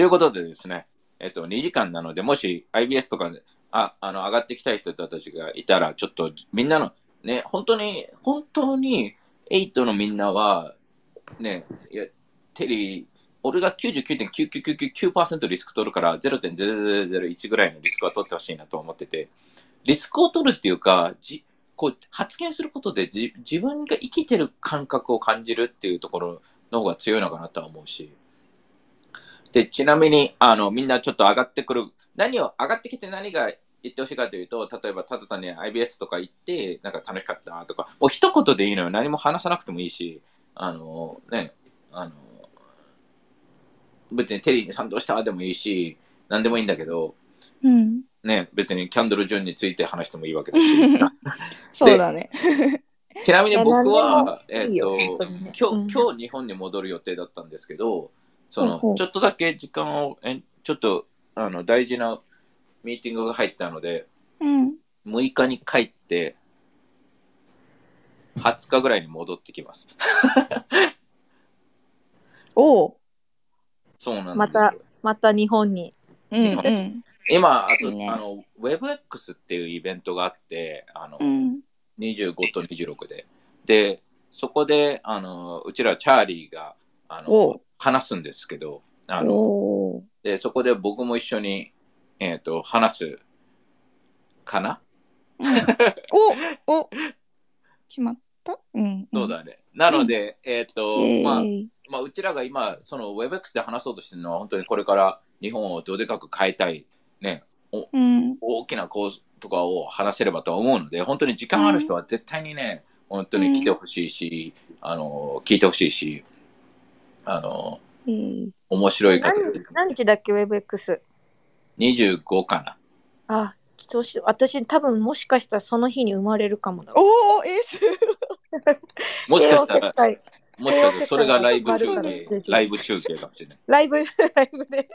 ということでですね、えっと、2時間なので、もし IBS とかで、あ、あの、上がってきたい人たちがいたら、ちょっとみんなの、ね、本当に、本当に、8のみんなは、ね、いや、テリー、俺が99.9999%リスク取るから0.0001ぐらいのリスクは取ってほしいなと思ってて、リスクを取るっていうか、じこう発言することでじ自分が生きてる感覚を感じるっていうところの方が強いのかなとは思うし。で、ちなみに、あの、みんなちょっと上がってくる、何を、上がってきて何が言ってほしいかというと、例えばただ単に IBS とか行って、なんか楽しかったとか、もう一言でいいのよ。何も話さなくてもいいし、あの、ね、あの、別にテリーに賛同したでもいいし、何でもいいんだけど、うん。ね、別にキャンドル・ジュンについて話してもいいわけだし。そうだね。ちなみに僕は、えっ、いいよと、本当にね今日、うん今日日本に戻る予定だったんですけど、その、ちょっとだけ時間を、えちょっと、あの、大事なミーティングが入ったので、うん。6日に帰って、20日ぐらいに戻ってきます。おう。そうなんですよ。またまた日本に。うんうん。今、あと、いいねあの、WebX っていうイベントがあって、あの、うん。25と26で。で、そこで、あの、うちらチャーリーが、あおの、話すんですけど、あの、おう。で、そこで僕も一緒に、えっ、と、話す、かな、おお決まった？うん。そうだね。なので、えっ、と、イまあ。まあ、うちらが今、その WebX で話そうとしてるのは、本当にこれから日本をどでかく変えたい、ね、うん。大きな構図とかを話せればと思うので、本当に時間ある人は絶対にね、本当に来てほしいし、あの、聞いてほしいし、あの、イェーイ。面白い方何日何日だっけ WebX。25かな。あ、そうし私多分もしかしたらその日に生まれるかもだ。おおエースもしかしたらもしかしたらそれがライブ中継ライブ中継かもしれない。ライブ、ライブで。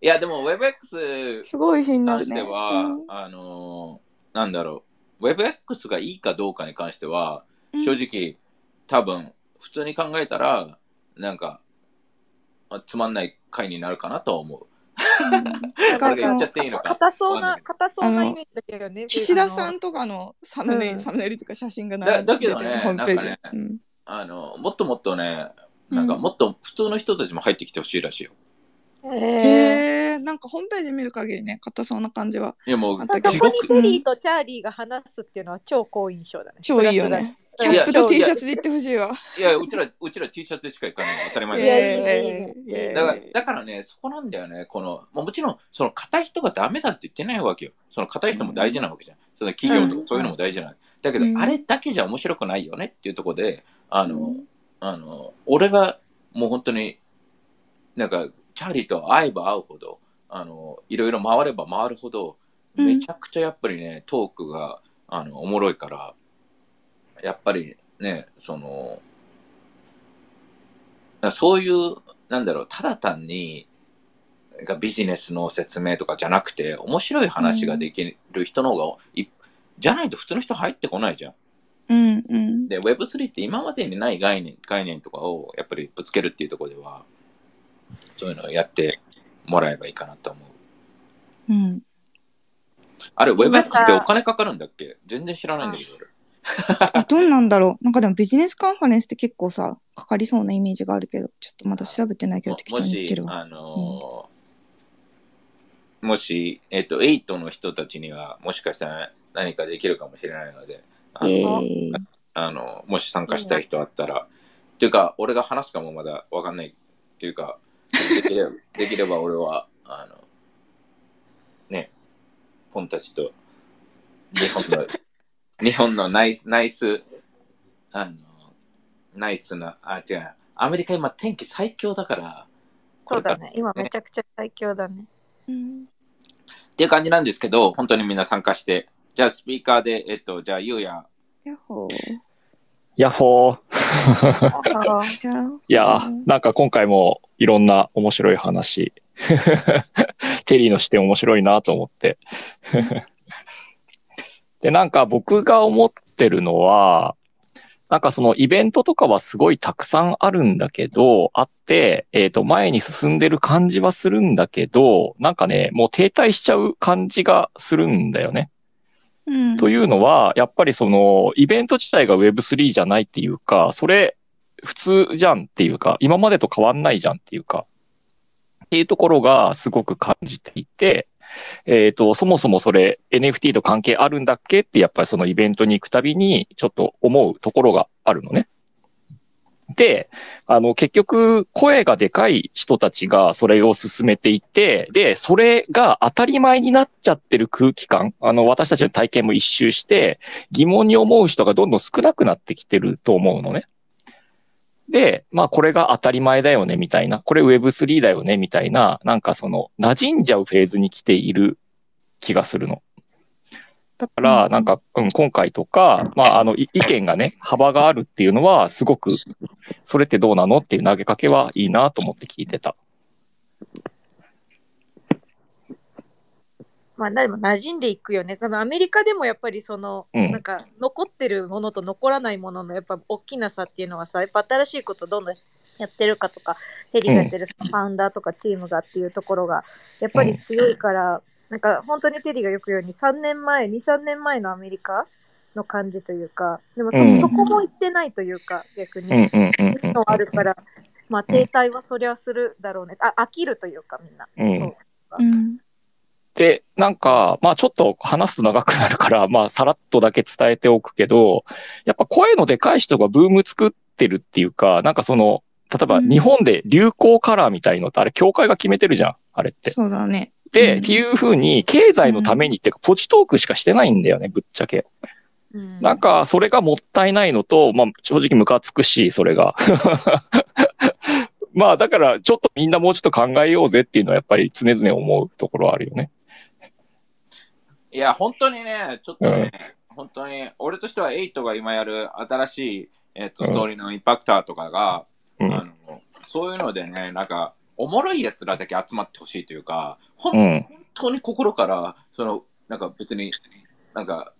いや、でも WebX すごい日になるね。関しては、うんあのーなんだろう、WebX がいいかどうかに関しては、うん正直、多分、普通に考えたら、なんか、あつまんない回になるかなとは思う。硬そうな、硬そうなイメージだけどね。岸田さんとかのサムネイル、うんサムネイルとか写真がだ並んでだけどねてホームページあの、もっともっとね、なんかうんもっと普通の人たちも入ってきてほしいらしいよ。へえ。へえ、なんかホームページ見る限りね、硬そうな感じはいやもう、そこにテリーとチャーリーが話すっていうのは超好印象だね。超いいよね。キャップと T シャツで行ってほしいわ。いや、うちら、うちら T シャツでしか行かないの当たり前だだから、だからね、そこなんだよね。この、もちろん、その、硬い人がダメだって言ってないわけよ。その、硬い人も大事なわけじゃん。その、企業とかそういうのも大事なの。だけど、うんあれだけじゃ面白くないよねっていうところで、あの、うんあの、俺が、もう本当に、なんか、チャーリーと会えば会うほど、あの、いろいろ回れば回るほど、うんめちゃくちゃやっぱりね、トークが、あの、おもろいから、やっぱりね、その、そういう、なんだろう、ただ単に、なんかビジネスの説明とかじゃなくて、面白い話ができる人の方がい、じゃないと普通の人入ってこないじゃん。うんうん。で、Web3 って今までにない概念、概念とかをやっぱりぶつけるっていうところでは、そういうのをやってもらえばいいかなと思う。うん。あれ、WebX ってお金かかるんだっけ？全然知らないんだけど、俺。あ、どうなんだろう？なんかでもビジネスカンファレンスって結構さ、かかりそうなイメージがあるけど、ちょっとまだ調べてないけども適当に言ってる、わ。あのーもし、えっ、と、8の人たちには、もしかしたら何かできるかもしれないので、あえの、ー、あのもし参加したい人あったら、っていうか、俺が話すかもまだわかんないっていうか、できれば、できれば俺は、あの、ね、ポンたちと、日本の、日本のナイナイス、あの、ナイスな、あ、違う、アメリカ今天気最強だから、そうだね。今めちゃくちゃ最強だね。うん。っていう感じなんですけど、本当にみんな参加して、じゃあスピーカーで、えっと、じゃあゆうや、やっほー。ヤッホー。いやーうん、なんか今回もいろんな面白い話。テリーの視点面白いなと思って。で、なんか僕が思ってるのは、なんかそのイベントとかはすごいたくさんあるんだけど、あって、えっ、と、前に進んでる感じはするんだけど、なんかね、もう停滞しちゃう感じがするんだよね。うん。というのは、やっぱりその、イベント自体が Web3 じゃないっていうか、それ、普通じゃんっていうか、今までと変わんないじゃんっていうか、っていうところがすごく感じていて、えっ、と、そもそもそれ NFT と関係あるんだっけって、やっぱりそのイベントに行くたびに、ちょっと思うところがあるのね。で、あの、結局、声がでかい人たちがそれを進めていて、で、それが当たり前になっちゃってる空気感、あの、私たちの体験も一周して、疑問に思う人がどんどん少なくなってきてると思うのね。で、まあこれが当たり前だよね、みたいな。これ Web3 だよね、みたいな、なんかその、馴染んじゃうフェーズに来ている気がするの。だから、なんか、うん、今回とか、まあ、あの、い意見がね、幅があるっていうのは、すごく、それってどうなのっていう投げかけはいいなと思って聞いてた。まあ、でも馴染んでいくよね。アメリカでもやっぱりその、うんなんか残ってるものと残らないもののやっぱ大きな差っていうのはさ、やっぱ新しいことどんどんやってるかとか、テリーがやってるそのファウンダーとかチームがっていうところが、やっぱり強いから、なんか本当にテリーがよく言うように3年前、2、3年前のアメリカの感じというか、でもそ,、うんそこも言ってないというか、逆に。うんうんうんのあるから、まあ停滞はそりゃするだろうね。あ、飽きるというかみんな。うん。で、なんか、まあちょっと話すと長くなるから、まあさらっとだけ伝えておくけど、やっぱ声のでかい人がブーム作ってるっていうか、なんかその、例えばうん日本で流行カラーみたいのってあれ協会が決めてるじゃん、あれって。そうだね。で、うんっていう風に経済のためにっていうか、ポチトークしかしてないんだよね、ぶっちゃけ。うんなんか、それがもったいないのと、まあ正直ムカつくし、それが。まあだから、ちょっとみんなもうちょっと考えようぜっていうのはやっぱり常々思うところはあるよね。いや、本当にね、ちょっとね、本当に、俺としては8が今やる新しい、えっとうんストーリーのインパクターとかが、うんあのそういうのでね、なんか、おもろいやつらだけ集まってほしいというか、ほんうん。本当に心から、その、なんか別に、なんか、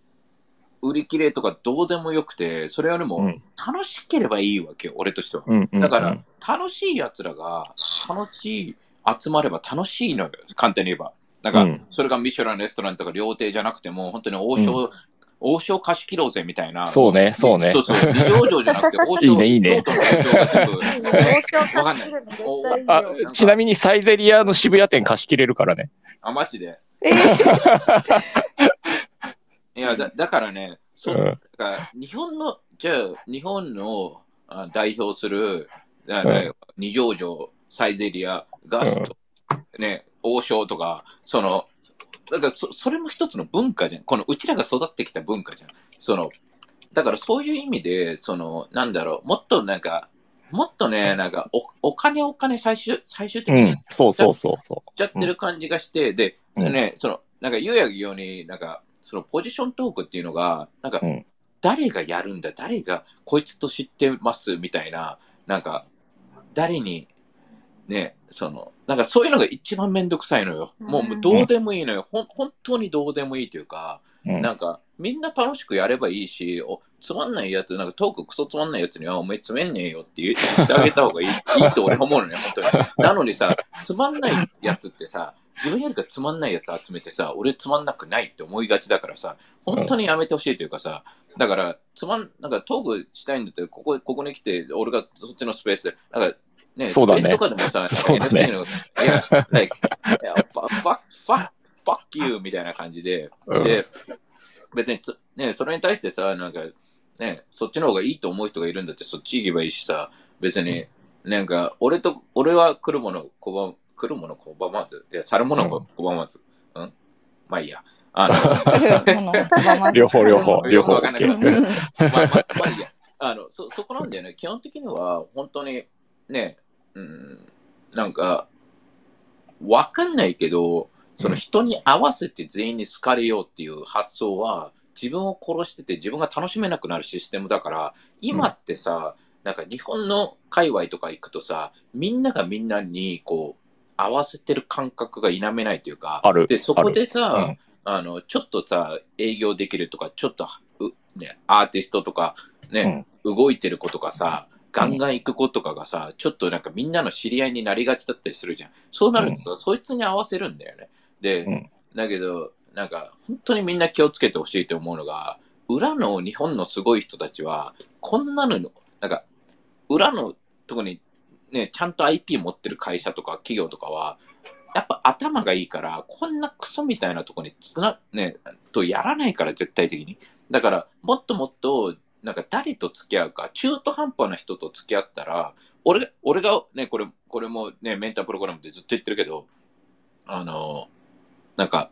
売り切れとかどうでもよくて、それよりもうん。楽しければいいわけよ、俺としては。うん。うんだから、、楽しい奴らが、楽しい、集まれば楽しいのよ、簡単に言えば。なんか、うん。それがミシュランレストランとか料亭じゃなくても、本当に王将、王将貸し切ろうぜみたいな。そうねそうね。そうそう、二条城じゃなくて、王将、いいねいいね。王将貸し切るの絶対いいあよ。ちなみにサイゼリアの渋谷店貸し切れるからね。あ、マジで。え いや、だだからね、そうん。だから日本の、じゃあ、日本のあ代表する、あうん。ね二条城、サイゼリア、ガスト、ね、王将とか、その、だからそそれも一つの文化じゃん。このうちらが育ってきた文化じゃん。その、だからそういう意味で、その、なんだろう、もっとなんか、もっとね、なんかお、お金お金最終、最終的にうん。そうそうそうそちゃってる感じがして、で、うんね、その、なんか、ゆうやぎように、なんか、そのポジショントークっていうのが、なんか、うん誰がやるんだ、誰がこいつと知ってますみたいな、なんか、誰に、ね、その、なんかそういうのが一番めんどくさいのよ。もううんどうでもいいのよ。ほん本当にどうでもいいというか、う。うんなんか、みんな楽しくやればいいし、おつまんないやつ、なんかトーククソつまんないやつには、お前つめんねえよって言言ってあげた方がいいいいと俺は思うのね、本当に。なのにさ、つまんないやつってさ、自分よりかつまんないやつ集めてさ、俺つまんなくないって思いがちだからさ、本当にやめてほしいというかさ、だから、つまん、なんかトークしたいんだったら、ここ、ここに来て、俺がそっちのスペースで、なんか、ね、そうだね。とかでもさ、そうだね。いや、like、fuck, fuck, fuck, fuck you みたいな感じで、うん。で、別につ、ね、それに対してさ、なんか、ね、そっちの方がいいと思う人がいるんだって、そっち行けばいいしさ、別に、なんか、俺と、俺は来るもの拒ま、来るもの拒まず、いや、去るもの拒まず、うん、まあいいや。あの、両方両方 両方わかんないけど OK まあまあ、まあいいや。あの、そ、そこなんだよね。基本的には、本当に、ね、うん、なんか、わかんないけど、その人に合わせて全員に好かれようっていう発想は、自分を殺してて自分が楽しめなくなるシステムだから、今ってさ、なんか日本の界隈とか行くとさ、みんながみんなにこう、合わせてる感覚が否めないというか、ある。で、そこでうさん、あの、ちょっとさ、営業できるとか、ちょっと、うね、アーティストとか、ね、動いてる子とかさ、ガンガン行く子とかがさ、ちょっとなんかみんなの知り合いになりがちだったりするじゃん。そうなるとさ、そいつに合わせるんだよね。で、うん。だけど、なんか本当にみんな気をつけてほしいと思うのが、裏の日本のすごい人たちは、こんなの、なんか、裏のとこにね、ちゃんと IP 持ってる会社とか企業とかは、やっぱ頭がいいから、こんなクソみたいなとこにつな、ね、とやらないから、絶対的に。だから、もっともっと、なんか誰と付き合うか、中途半端な人と付き合ったら、俺が、俺がね、これ、これもね、メンタープログラムでずっと言ってるけど、あの、なんか、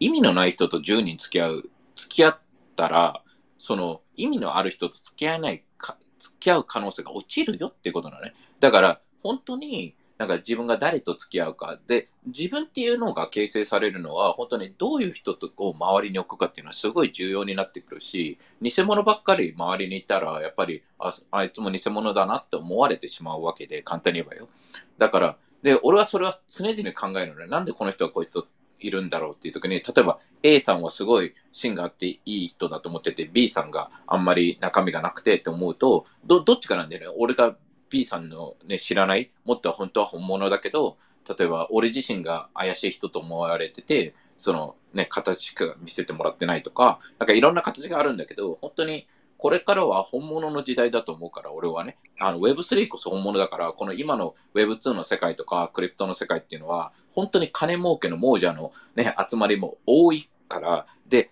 意味のない人と10人付き合う、付き合ったら、その、意味のある人と付き合えないか、付き合う可能性が落ちるよっていうことなのね。だから、本当に、なんか自分が誰と付き合うか。で、自分っていうのが形成されるのは、本当にどういう人とを周りに置くかっていうのはすごい重要になってくるし、偽物ばっかり周りにいたら、やっぱりあ、あいつも偽物だなって思われてしまうわけで、簡単に言えばよ。だから、で、俺はそれは常々考えるのね。なんでこの人はこういつといるんだろうっていう時に、例えば A さんはすごい芯があっていい人だと思ってて、B さんがあんまり中身がなくてって思うと、ど、どっちかなんだよね。俺が B さんのね、知らない、もっと本当は本物だけど、例えば俺自身が怪しい人と思われてて、そのね、形しか見せてもらってないとか、なんかいろんな形があるんだけど、本当にこれからは本物の時代だと思うから、俺はね、あの Web3 こそ本物だから、この今の Web2 の世界とか、クリプトの世界っていうのは、本当に金儲けの亡者のね、集まりも多いから、で、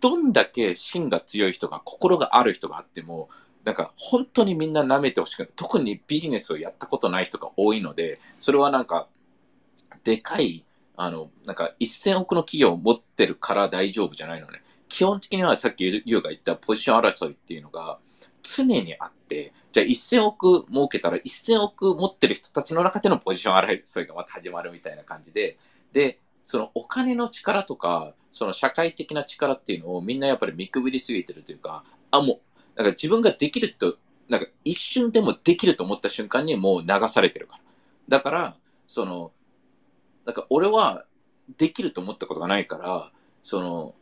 どんだけ芯が強い人が、心がある人があっても、なんか本当にみんな舐めてほしくない。特にビジネスをやったことない人が多いので、それはなんか、でかい、あの、なんか1000億の企業を持ってるから大丈夫じゃないのね。基本的にはさっきユーが言ったポジション争いっていうのが常にあって、じゃあ1000億儲けたら1000億持ってる人たちの中でのポジション争いがまた始まるみたいな感じで、で、そのお金の力とか、その社会的な力っていうのをみんなやっぱり見くびりすぎてるというか、あ、もう、なんか自分ができると、なんか一瞬でもできると思った瞬間にもう流されてるから。だから、その、なんか俺はできると思ったことがないから、その、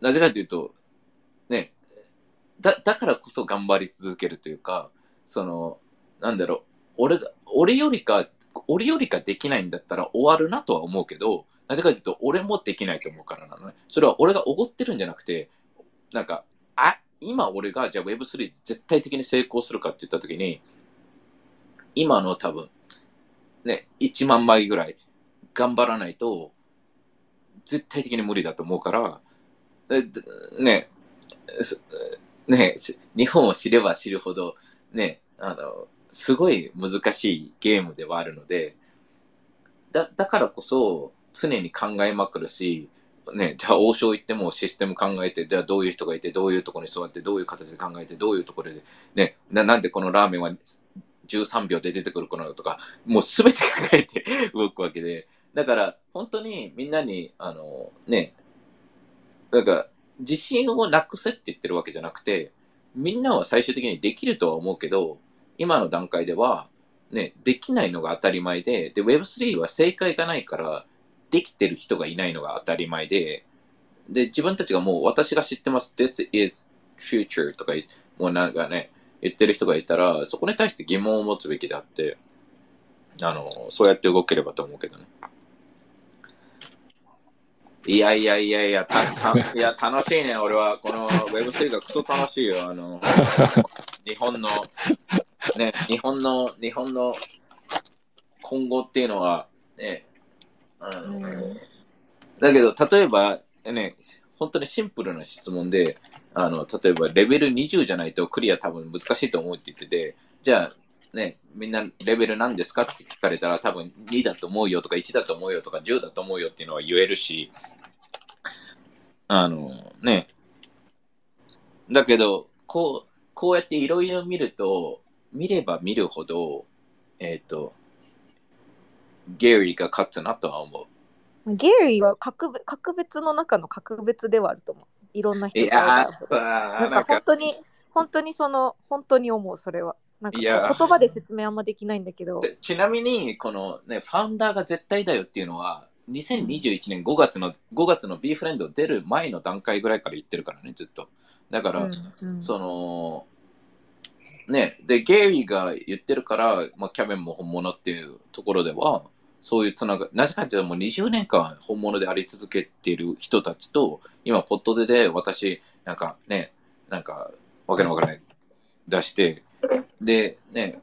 なぜかというと、ね、だ、だからこそ頑張り続けるというか、その、なんだろう、俺が、俺よりか、俺よりかできないんだったら終わるなとは思うけど、なぜかというと、俺もできないと思うからなのね。それは俺がおごってるんじゃなくて、なんか、あ、今俺がじゃあ Web3 で絶対的に成功するかって言ったときに、今の多分、ね、1万枚ぐらい頑張らないと、絶対的に無理だと思うから、ね、ね、日本を知れば知るほど、ね、あの、すごい難しいゲームではあるので、だ、だからこそ常に考えまくるし、ね、じゃあ王将行ってもシステム考えて、じゃあどういう人がいて、どういうところに座って、どういう形で考えて、どういうところで、ね、ななんでこのラーメンは13秒で出てくるこのとか、もうすべて考えて 動くわけで、だから本当にみんなに、あの、ね、なんか自信をなくせって言ってるわけじゃなくて、みんなは最終的にできるとは思うけど、今の段階では、ね、できないのが当たり前で、で、Web3 は正解がないから、できてる人がいないのが当たり前で、で、自分たちがもう私が知ってます、This is future とか言もうなんかね、言ってる人がいたら、そこに対して疑問を持つべきであって、あの、そうやって動ければと思うけどね。いやいやいやいや、たた いや楽しいね、俺は。この Web3 がクソ楽しいよ。あの、日本の、ね、日本の、日本の今後っていうのは、ね、うん。だけど、例えば、ね、本当にシンプルな質問で、あの、例えばレベル20じゃないとクリア多分難しいと思うって言ってて、じゃあ、ね、みんなレベル何ですかって聞かれたら多分2だと思うよとか1だと思うよとか10だと思うよっていうのは言えるし、あの、ね、だけど、こう、こうやっていろいろ見ると、見れば見るほど、えっ、と、ゲリーが勝つなとは思う。ゲリーは格別格別の中の格別ではあると思う。いろんな人いがなんか本当に、本当にその、本当に思う、それは。なんか言葉で説明あんまできないんだけど、でちなみに、このね、ファウンダーが絶対だよっていうのは、2021年5月の、5月の B フレンド出る前の段階ぐらいから言ってるからね、ずっと。だから、うんうんその、ね、で、ゲイリーが言ってるから、まあ、キャベンも本物っていうところでは、そういうつながなぜかっていうと、もう20年間本物であり続けている人たちと、今、ポットでで、私、なんかね、なんか、わけのわからない、出して、で、ね、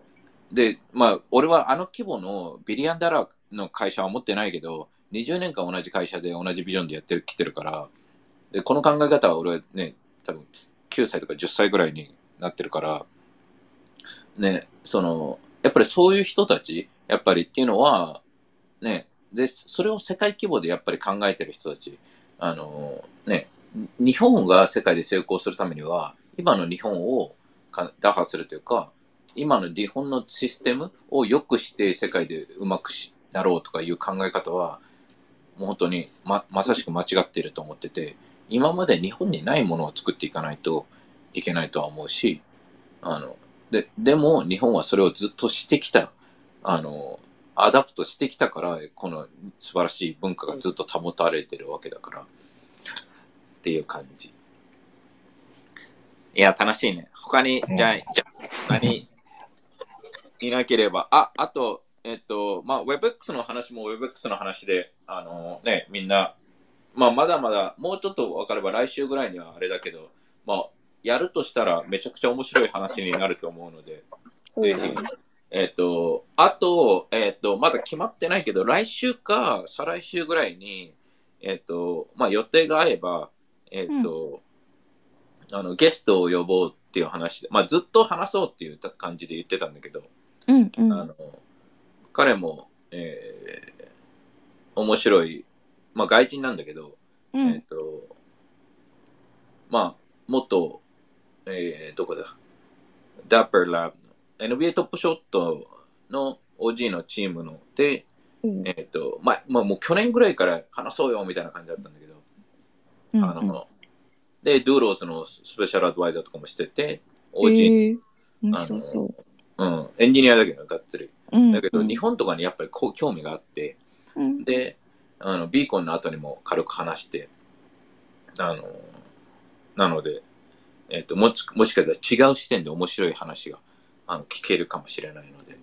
で、まあ、俺はあの規模のビリアンダラーの会社は持ってないけど、20年間同じ会社で同じビジョンでやってる、来てるから、で、この考え方は俺はね、多分9歳とか10歳ぐらいになってるから、ね、その、やっぱりそういう人たち、やっぱりっていうのは、ね、で、それを世界規模でやっぱり考えてる人たち、あの、ね、日本が世界で成功するためには、今の日本を打破するというか、今の日本のシステムを良くして世界でうまくなろうとかいう考え方は、もう本当にままさしく間違っていると思ってて、今まで日本にないものを作っていかないといけないとは思うし、あの、で、でも日本はそれをずっとしてきた、あの、 adapt してきたから、この素晴らしい文化がずっと保たれてるわけだから、っていう感じ。いや、楽しいね。他に、じゃあ、じゃあ、何、いなければ、あ、あと、えっと、まあ、WebX の話も WebX の話で、あのね、みんな、まあ、まだまだ、もうちょっと分かれば来週ぐらいにはあれだけど、まあ、やるとしたらめちゃくちゃ面白い話になると思うので、ぜひ。えっ、と、あと、えっ、と、まだ決まってないけど、来週か再来週ぐらいに、えっ、と、まあ予定が合えば、えっ、と、あの、ゲストを呼ぼうっていう話で、まあずっと話そうっていう感じで言ってたんだけど、うんうん。あの、彼も、えー、面白い、まあ外人なんだけど、うん。えっと、まあ、元、えー、どこだ、ダッパーラブの NBA トップショットの OG のチームので、うんえっと、まあ、まあ、もう去年ぐらいから話そうよみたいな感じだったんだけど、うんあの、で、ドゥーローズのスペシャルアドバイザーとかもしてて、うん、OG、えー、面白そう。うん、エンジニアだけど、がっつり。うん、だけど、うん日本とかにやっぱりこう興味があって、うん、で、あの、ビーコンの後にも軽く話して、あの、なので、えっ、と、もし、もしかしたら違う視点で面白い話が、あの、聞けるかもしれないので。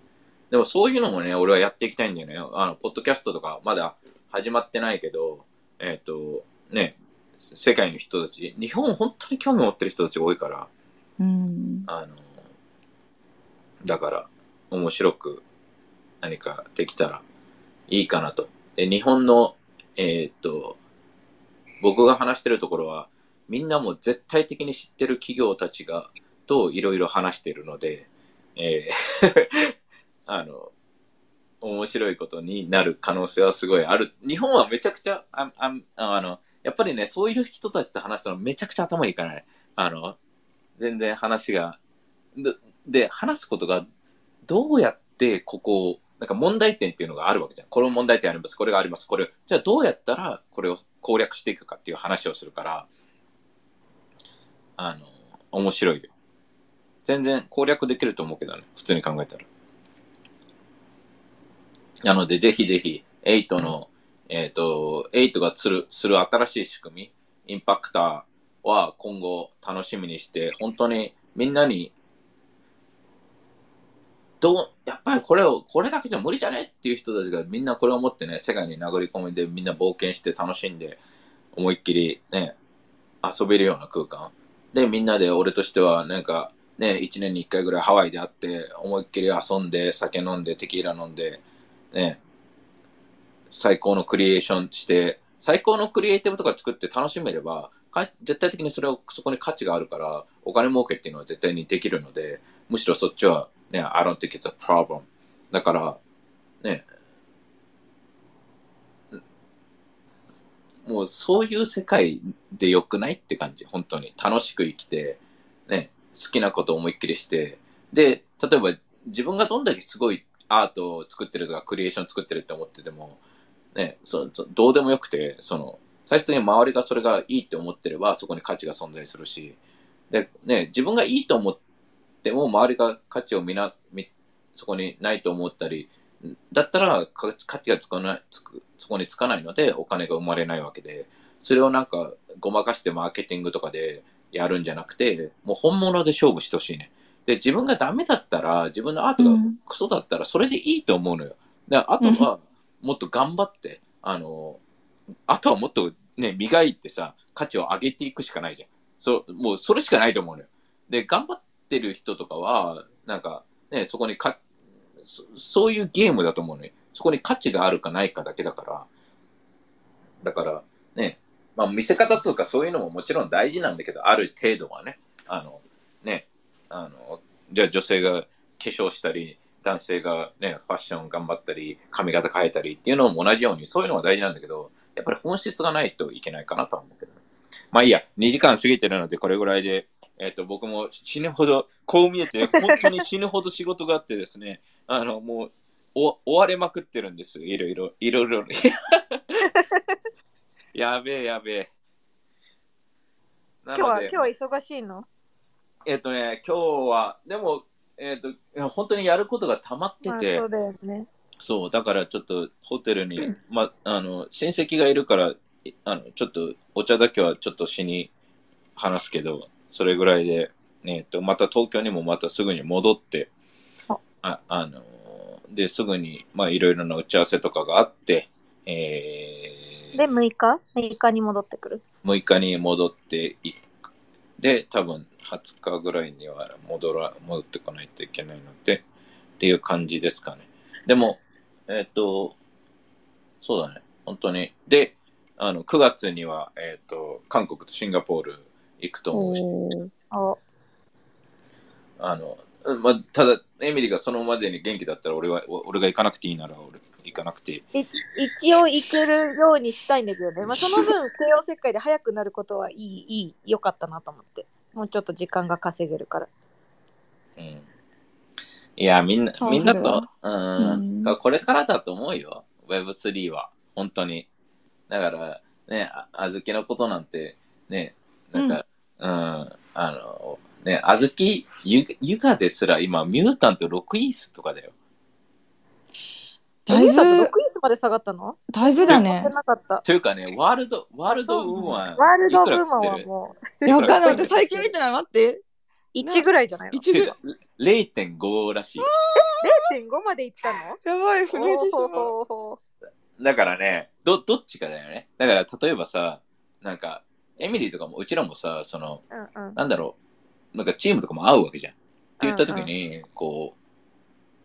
でもそういうのもね、俺はやっていきたいんだよね。あの、ポッドキャストとかまだ始まってないけど、えっ、と、ね、世界の人たち、日本本当に興味持ってる人たちが多いから、うん。あの、だから、面白く何かできたらいいかなと。で、日本の、えーっと、僕が話してるところは、みんなも絶対的に知ってる企業たちが、といろいろ話しているので、えー あの、面白いことになる可能性はすごいある。日本はめちゃくちゃ、あああの、やっぱりね、そういう人たちと話したらめちゃくちゃ頭いいからね。あの、全然話が、で、で話すことがどうやってここを、なんか問題点っていうのがあるわけじゃん。この問題点あります、これがあります、これ、じゃあどうやったらこれを攻略していくかっていう話をするから、あの、面白いよ。全然攻略できると思うけどね、普通に考えたら。なので、ぜひぜひ、8の、えっ、と、8がする、する新しい仕組み、インパクターは今後楽しみにして、本当にみんなに、どう、やっぱりこれを、これだけじゃ無理じゃねっていう人たちがみんなこれを持ってね、世界に殴り込みでみんな冒険して楽しんで、思いっきりね、遊べるような空間。で、みんなで俺としては、なんか、ね、1年に1回ぐらいハワイで会って、思いっきり遊んで、酒飲んで、テキーラ飲んで、ね、最高のクリエーションして、最高のクリエイティブとか作って楽しめれば、か絶対的にそれを、そこに価値があるから、お金儲けっていうのは絶対にできるので、むしろそっちは、ね、I don't think it's a problem. だから、ね、もうそういう世界で良くないって感じ、本当に。楽しく生きて、好きなことを思いっきりして、で、例えば自分がどんだけすごいアートを作ってるとか、クリエーション作ってるって思ってても、ね、そそどうでもよくて、その、最終的に周りがそれがいいって思ってれば、そこに価値が存在するし、で、ね、自分がいいと思っても、周りが価値を見な見そこにないと思ったり、だったら価価値がつかないつくそこにつかないのでお金が生まれないわけでそれをなんかごまかしてマーケティングとかでやるんじゃなくて、もう本物で勝負してほしいね。で、自分がダメだったら、自分のアートがクソだったら、それでいいと思うのよ。だからあとは、もっと頑張って、あの、あとはもっとね、磨いてさ、価値を上げていくしかないじゃん。そう、もうそれしかないと思うのよ。で、頑張ってる人とかは、なんか、ね、そこにか、そそういうゲームだと思うのよ。そこに価値があるかないかだけだから。だから、ね、まあ見せ方とかそういうのももちろん大事なんだけど、ある程度はね、あの、ね、あの、じゃあ女性が化粧したり、男性がね、ファッション頑張ったり、髪型変えたりっていうのも同じように、そういうのは大事なんだけど、やっぱり本質がないといけないかなと思うけどね。まあいいや、2時間過ぎてるので、これぐらいで、えっ、と、僕も死ぬほど、こう見えて、本当に死ぬほど仕事があってですね、あの、もう、お追われまくってるんです。いろいろ、いろいろ。やべえ、やべえ。な今日は、今日は忙しいの？えっ、とね、今日は、でも、えっ、といや、本当にやることが溜まってて、まあそうだよね。そう、だからちょっとホテルに、ま、あの、親戚がいるから、いあの、ちょっとお茶だけはちょっとしに話すけど、それぐらいで、ねえっと、また東京にもまたすぐに戻ってあ、あ、あの、で、すぐに、まあ、いろいろな打ち合わせとかがあって、えー、で、6日 ?6 日に戻ってくる？6日に戻っていく。で、多分20日ぐらいには戻ら、戻ってこないといけないので、っていう感じですかね。でも、えっ、と、そうだね、本当に。で、あの、9月には、えっ、と、韓国とシンガポール行くと思うし、おあの、まあ、ただ、エミリーがそのまでに元気だったら、俺は、俺が行かなくていいなら、俺、行かなくてい一応行けるようにしたいんだけどね。まあ、その分、帝王切開で早くなることはいい、いい、良かったなと思って。もうちょっと時間が稼げるから。うんいや、みんな、みんなとうん、うんこれからだと思うよ。Web3 は。本当に。だから、ね、ああずきのことなんて、ね、なんか、うん、あの、ね、あずき、ゆ、ゆかですら今、ミュータント6イースとかだよ。だいぶえだって6イースまで下がったの？だいぶだね知。らなかった。というかね、ワールド、ワールドウーマン。ワールドウーマンはもいや、わかんない。私最近見てない？待って。う1ぐらいじゃないの？一ぐらい。0.5らしい。?0.5 までいったの？やばい、震えてしまう。だからね、ど、どっちかだよね。だから、例えばさ、なんか、エミリーとかも、うちらもさ、その、うんうんなんだろう、なんかチームとかも合うわけじゃん。って言った時に、こう、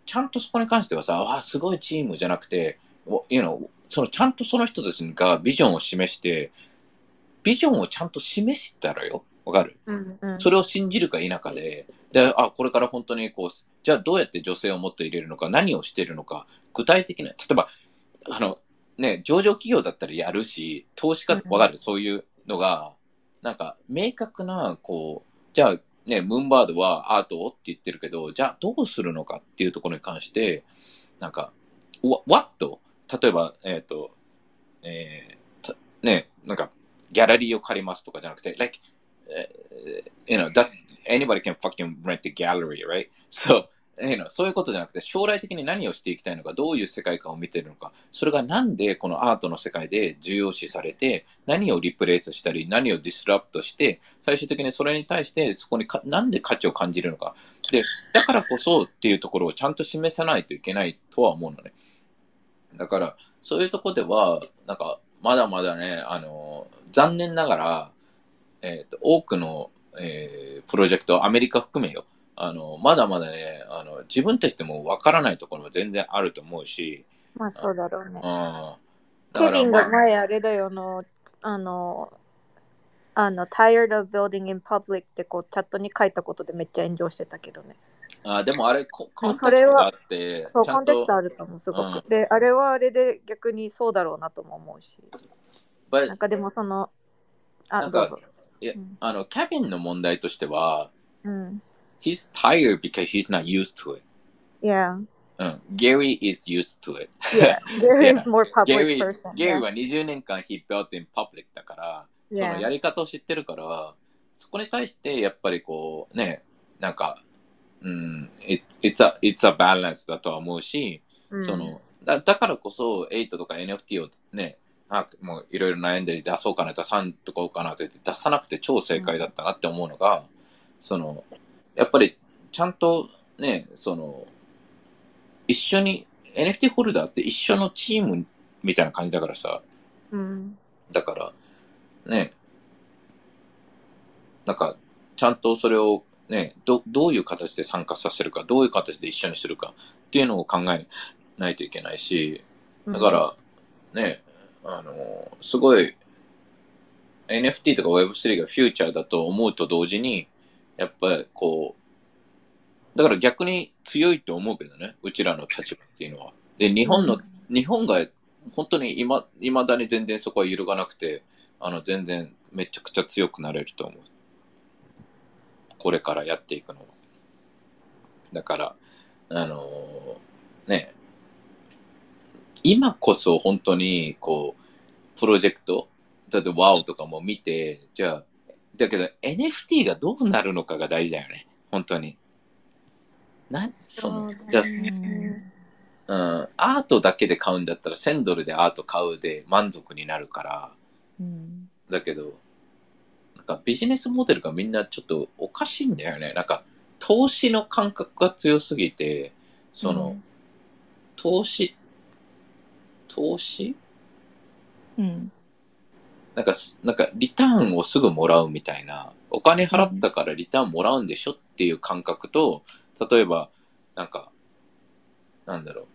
ちゃんとそこに関してはさ、わあ、すごいチームじゃなくて、お you know そのちゃんとその人たちがビジョンを示して、ビジョンをちゃんと示したらよ。わかる？うんうん。それを信じるか否かで、で、あ、これから本当にこう、じゃあどうやって女性をもっと入れるのか、何をしてるのか、具体的な、例えば、あの、ね、上場企業だったらやるし、投資家うん。わかる、そういうのが、なんか、明確な、こう、じゃあ、ね、ムーンバードはアートをって言ってるけど、じゃあどうするのかっていうところに関して、なんか、わっと例えば、えっ、と、えーね、なんか、ギャラリーを借りますとかじゃなくて、like, えー you know, that's, anybody can fucking rent a gallery, right? So, you know, そういうことじゃなくて、将来的に何をしていきたいのか、どういう世界観を見てるのか、それがなんでこのアートの世界で重要視されて、何をリプレイスしたり、何をディスラプトして、最終的にそれに対して、そこにかなんで価値を感じるのか。で、だからこそっていうところをちゃんと示さないといけないとは思うのね。だから、そういうとこでは、なんか、まだまだね、あの、残念ながら、えっ、と、多くの、えープロジェクト、アメリカ含めよ、あの、まだまだね、あの、自分たちでもわからないところも全然あると思うし、まあそうだろうねケビンまあが前あれだよ、あの、あの、あの、tired of building in public ってこうチャットに書いたことでめっちゃ炎上してたけどね。あでもあれ、ココンテクストがあって、そう、コンテクストと、あると思う、すごく。うで、あれはあれで逆にそうだろうなとも思うし。but なんかでもその、あ、なんか。いやうんあの、キャビンの問題としては、うん。He's tired because he's not used to it. Yeah. うん。Gary is used to it. Yeah. Gary is more public Gary, person. Gary は20年間 he built in public だから、その.やり方を知ってるから、そこに対してやっぱりこう、ね、なんか、うん、it, it's, a, it's a balance だとは思うし、うんそのだだからこそ8とか NFT をねあもういろいろ悩んで出そうかな、出さんとこうかなと言って出さなくて超正解だったなって思うのが、その、やっぱりちゃんとね、その、一緒に、NFT ホルダーって一緒のチームみたいな感じだからさ、うん。だから、ね、なんか、ちゃんとそれをね、どどういう形で参加させるか、どういう形で一緒にするかっていうのを考えないといけないし、だから、ね、あの、すごい、NFT とか Web3 がフューチャーだと思うと同時に、やっぱりこう、だから逆に強いと思うけどね、うちらの立場っていうのは。で、日本の、うん日本が本当に今、未だに全然そこは揺るがなくて、あの、全然めちゃくちゃ強くなれると思う。これからやっていくのは。だから、あのね、今こそ本当に、こう、プロジェクト、だって WOW とかも見て、じゃあ、だけど NFT がどうなるのかが大事だよね。本当に。な、その、じゃあ、うん、アートだけで買うんだったら1000ドルでアート買うで満足になるから、うんだけど、なんかビジネスモデルがみんなちょっとおかしいんだよね。なんか、投資の感覚が強すぎて、その、投資、投資？うん。なんか、なんか、リターンをすぐもらうみたいな、お金払ったからリターンもらうんでしょっていう感覚と、例えば、なんか、なんだろう。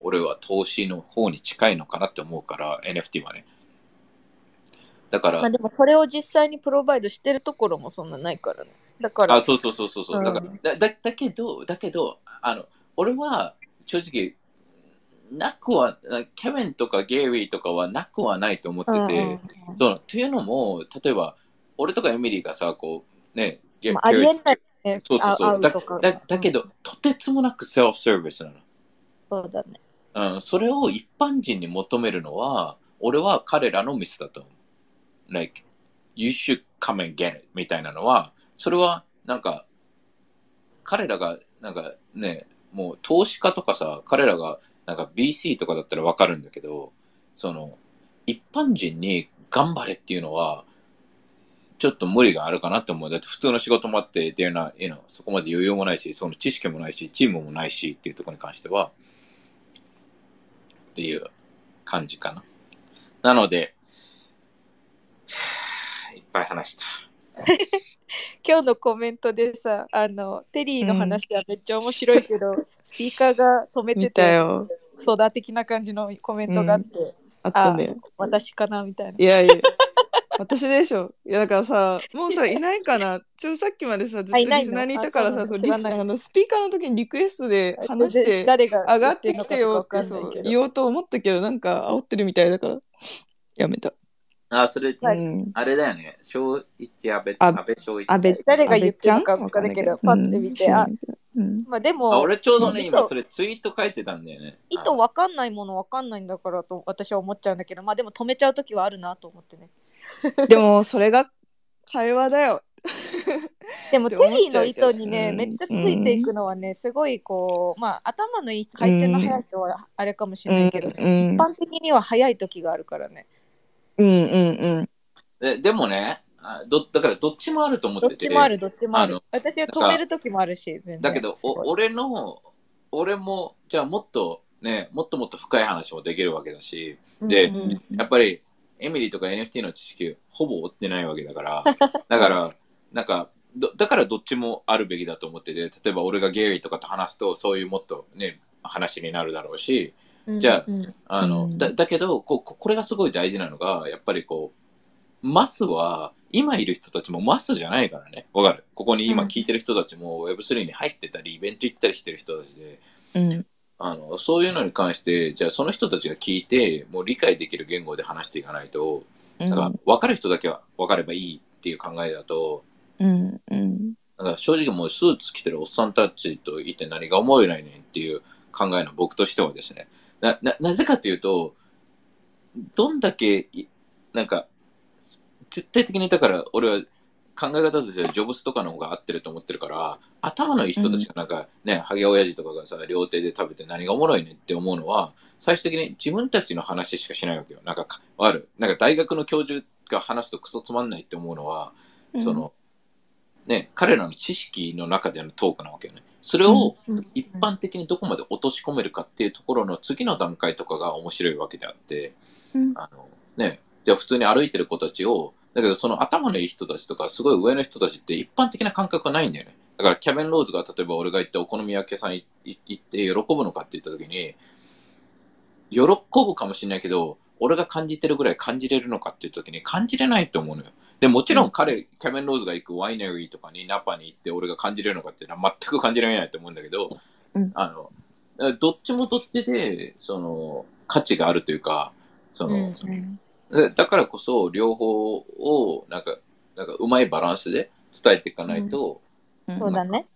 俺は投資の方に近いのかなって思うから、NFT はね。だから、まあでもそれを実際にプロバイドしてるところもそんなないからね。だから、あ、そうそうそうそうそう。だから、うんだだだけど、だけど、あの、俺は正直、なくは、ケビンとかゲイリーとかはなくはないと思ってて、うんうんうんそのっていうのも、例えば、俺とかエミリーがさ、こう、ね、ゲまあ、ありえい。ないね。そうそうそう。だだだけど、とてつもなくセルフサービスなの。そうだね。うん、それを一般人に求めるのは、俺は彼らのミスだと思う。Like, you should come and get it みたいなのは、それはなんか、彼らが、なんかね、もう投資家とかさ、彼らがなんか BC とかだったらわかるんだけど、その、一般人に頑張れっていうのは、ちょっと無理があるかなって思う。だって普通の仕事もあって、they're not, you know, そこまで余裕もないし、その知識もないし、チームもないしっていうところに関しては、っていう感じかな。なので、ぱい話した。今日のコメントでさ、あの、テリーの話はめっちゃ面白いけど、スピーカーが止めて見たて、よ。クソだ的な感じのコメントがあって、あったんだよ。私かなみたいな。いやいや。私でしょ。いやだからさ、もうさ、いないかな。ちょっとさっきまでさ、ずっとリスナーにいたからさ、あそあのスピーカーの時にリクエストで話して、上がってきてよって言そう言おうと思ったけど、なんか煽ってるみたいだから、やめた。あ、それ、はいうん。あれだよね。正一安倍、あ安倍正一。安倍、誰が言ってるのか安倍ちゃんわかんないけどパッて見てうん知らないけどうん。まあであも、俺ちょうどね、今それツイート書いてたんだよね。意図わかんないものわかんないんだからと私は思っちゃうんだけど、まあでも止めちゃうときはあるなと思ってね。でも、それが会話だよ。でもテリーの意図にね、うんめっちゃついていくのはね、すごいこう、まあ頭のいい回転の速い人はあれかもしれないけど、ねうん一般的には速い時があるからね。うんうんうん。ででもねあど、だからどっちもあると思っどってて。ちもある、どっちもあるあの。私は止める時もあるし、全然。だけど、お俺の、俺も、じゃあもっとね、もっともっと深い話もできるわけだし、でうんうんやっぱり、エミリーとか NFT の知識ほぼ追ってないわけだから、だから、なんか、どだからどっちもあるべきだと思ってて、例えば俺がゲイとかと話すと、そういうもっとね、話になるだろうし、じゃああの、うんだだけどこここれがすごい大事なのがやっぱりこうマスは今いる人たちもマスじゃないからねわかる？ここに今聞いてる人たちも Web3 に入ってたりイベント行ったりしてる人たちでうん。あのそういうのに関してじゃあその人たちが聞いてもう理解できる言語で話していかないとうんなんか分かる人だけは分かればいいっていう考えだとうんうん。なんか正直もうスーツ着てるおっさんたちといて何が思えないねんっていう考えの僕としてはですね。な、な、なぜかというと、どんだけい、なんか、絶対的にだから俺は考え方としてはジョブスとかの方が合ってると思ってるから、頭のいい人たちがなんかね、ハゲ親父とかがさ、両手で食べて何がおもろいねって思うのは、最終的に自分たちの話しかしないわけよ。なんかか、ある。なんか大学の教授が話すとクソつまんないって思うのは、その、ね、彼らの知識の中でのトークなわけよね。それをうん一般的にどこまで落とし込めるかっていうところの次の段階とかが面白いわけであって、うんあの、ね、じゃあ普通に歩いてる子たちを、だけどその頭のいい人たちとか、すごい上の人たちって一般的な感覚がないんだよね。だからキャベン・ローズが例えば俺が行ってお好み焼き屋さんいい行って喜ぶのかって言った時に、喜ぶかもしれないけど、俺が感じてるぐらい感じれるのかって言った時に感じれないと思うのよ。で、もちろん彼、キャベン・ローズが行くワイナリーとかにナパに行って俺が感じれるのかっていうのは全く感じられないと思うんだけど、うん。あの、どっちもどっちで、その、価値があるというか、その、うんうん。でだからこそ両方をなんかなんかうまいバランスで伝えていかないと、そうだね。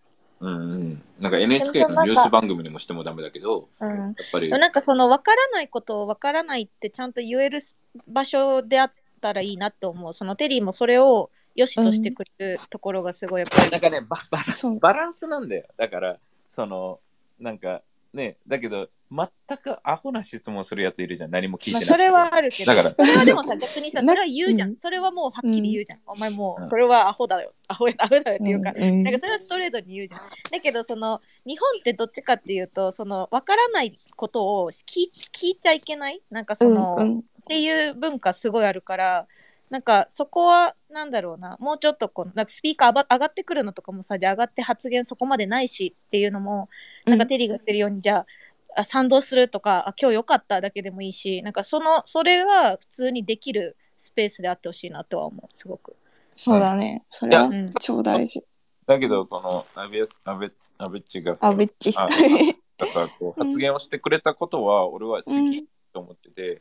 うんうん、なんか NHK のニュース番組にもしてもダメだけどうん。やっぱり。なんかその分からないことを分からないってちゃんと言える場所であったらいいなって思う。そのテリーもそれを良しとしてくれるところがすごいやっぱり。なんかねババラそう。バランスなんだよだからそのなんかねだけど全くアホな質問するやついるじゃん何も聞いてない、まあそれはあるけど、だからそれはでもさ、逆にさ、なそれは言うじゃん。うんそれはもうはっきり言うじゃん。お前もうんう、それはアホだよ。アホやアホだよっていうか、うんなんかそれはストレートに言うじゃん。だけど、その、日本ってどっちかっていうと、その、わからないことを聞い聞いちゃいけない？なんかその、うんうんっていう文化すごいあるから、なんかそこは、なんだろうな、もうちょっとこう、なんかスピーカー上が上がってくるのとかもさ、じゃあ上がって発言そこまでないしっていうのも、なんかテリーが言ってるように、じゃあ、あ賛同するとか、あ今日良かっただけでもいいし、なんかその、それが普通にできるスペースであってほしいなとは思う、すごく。そうだね。それはうん。超大事。だけどこのアベアベアベッチがあ、べっち。あなんかこううん発言をしてくれたことは俺は責任と思ってて、うん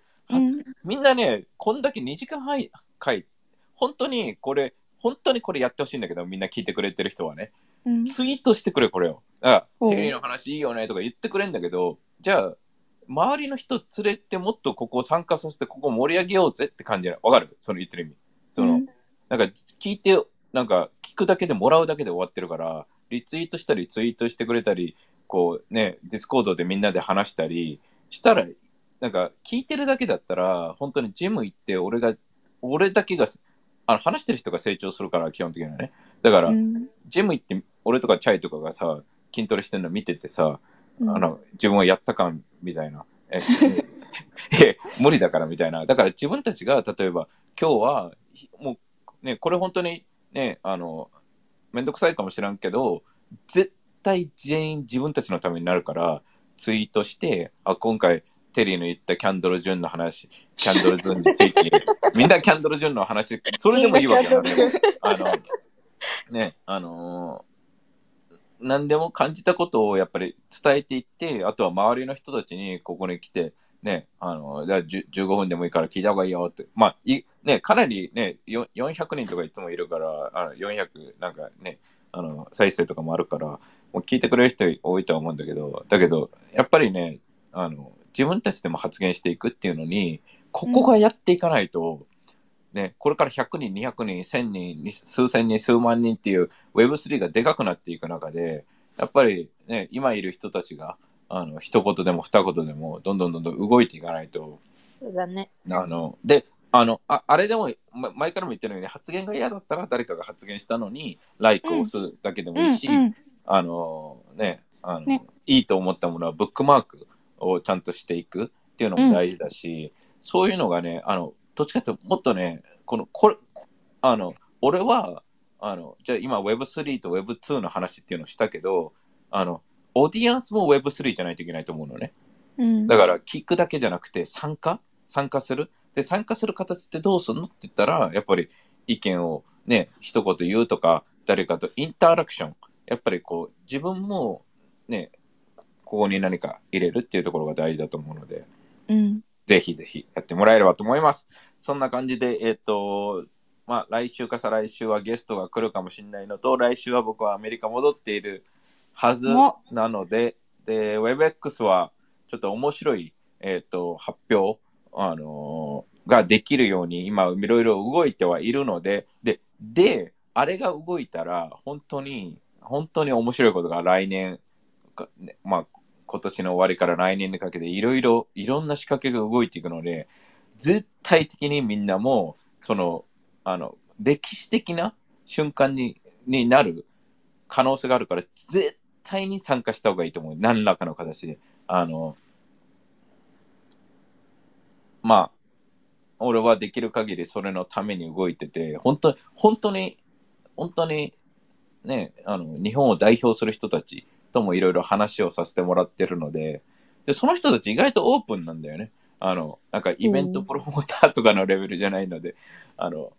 みんなね、こんだけ2時間半回、本当にこれ、本当にこれやってほしいんだけど、みんな聞いてくれてる人はね、うんツイートしてくれ、これを。あ、おうテレビの話いいよねとか言ってくれんだけど、じゃあ、周りの人連れてもっとここを参加させて、ここ盛り上げようぜって感じなの。わかる？その言ってる意味。その、うんなんか聞いて、なんか聞くだけでもらうだけで終わってるから、リツイートしたりツイートしてくれたり、こうね、 Discord でみんなで話したりしたら、なんか聞いてるだけだったら、本当にジム行って俺が、俺だけが、あの話してる人が成長するから、基本的にはね。だから、うんジム行って、俺とかチャイとかがさ、筋トレしてるの見ててさ、うんあの、自分はやった感みたいな。え、え無理だからみたいな。だから自分たちが、例えば、今日は、ひもう、ね、これ本当に、ね、あの、めんどくさいかもしらんけど、絶対全員自分たちのためになるから、ツイートして、あ、今回、テリーの言ったキャンドル・ジュンの話、キャンドル・ジュンについて、みんなキャンドル・ジュンの話、それでもいいわけよ。なんでもあの、ね、あの何でも感じたことをやっぱり伝えていって、あとは周りの人たちにここに来て、ね、あの、じゃあ10 15分でもいいから聞いた方がいいよって。まあ、いね、かなりね、よ400人とかいつもいるから、あの400なんかね、あの、再生とかもあるから、もう聞いてくれる人多いとは思うんだけど、だけど、やっぱりね、あの、自分たちでも発言していくっていうのに、ここがやっていかないと、ね、これから100人、200人、1000人、に数千人、数万人っていう Web3 がでかくなっていく中で、やっぱりね、今いる人たちが、あの、一言でも二言でも、どんどんどんどん動いていかないと、そうだね。あの、で、あの、ああれでも、ま前からも言ってるように、発言が嫌だったら誰かが発言したのに、ライクを押すだけでもいいし、うんうん。あの、ね、あの、ね。いいと思ったものはブックマークをちゃんとしていくっていうのも大事だし、そういうのがね、あの、どっちかっていうともっとね、この、これ、あの、俺は、あの、じゃあ今 Web3 と Web2 の話っていうのをしたけど、あの、オーディエンスも Web3 じゃないといけないと思うのね。うん。だから聞くだけじゃなくて参加？参加する？で参加する形ってどうするのって言ったらやっぱり意見をね一言言うとか誰かとインタラクション。やっぱりこう自分もねここに何か入れるっていうところが大事だと思うのでうん。ぜひぜひやってもらえればと思います。そんな感じでえっ、とまあ来週か再来週はゲストが来るかもしれないのと来週は僕はアメリカ戻っているはずなのでで WebX はちょっと面白い、えっと発表、あのーができるように今いろいろ動いてはいるのででであれが動いたら、本当に、本当に面白いことが来年、まあ、今年の終わりから来年にかけていろいろ、いろんな仕掛けが動いていくので、絶対的にみんなも、その、あの、歴史的な瞬間にになる可能性があるから、絶対に参加した方がいいと思う。何らかの形で。あの、まあ、俺はできる限りそれのために動いてて、本当本当に、本当に、ね、あの、日本を代表する人たちともいろいろ話をさせてもらってるので、で、その人たち意外とオープンなんだよね。あの、なんかイベントプロモーターとかのレベルじゃないので、あの、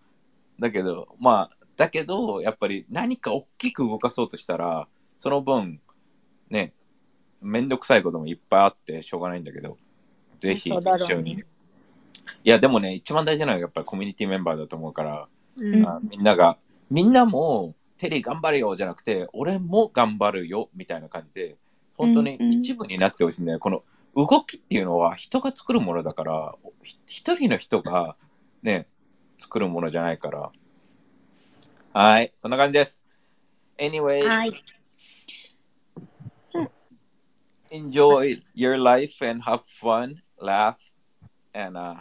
だけど、まあ、だけど、やっぱり何か大きく動かそうとしたら、その分、ね、めんどくさいこともいっぱいあってしょうがないんだけど、ぜひ一緒に。いや、でもね、一番大事なのはやっぱりコミュニティメンバーだと思うから、うんあみんなが、みんなも、テリー頑張れよじゃなくて、俺も頑張るよみたいな感じで、本当にうんうん一部になってほしいんだよ。この動きっていうのは人が作るものだから、ひ一人の人がね、作るものじゃないから。はい、そんな感じです。Anyway, はい。enjoy your life and have fun, laugh, and uh,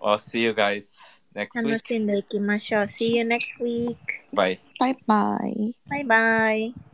I'll see you guys next 楽 week. しんでいきましょう。See you next week. Bye. バイバイ。バイバイ。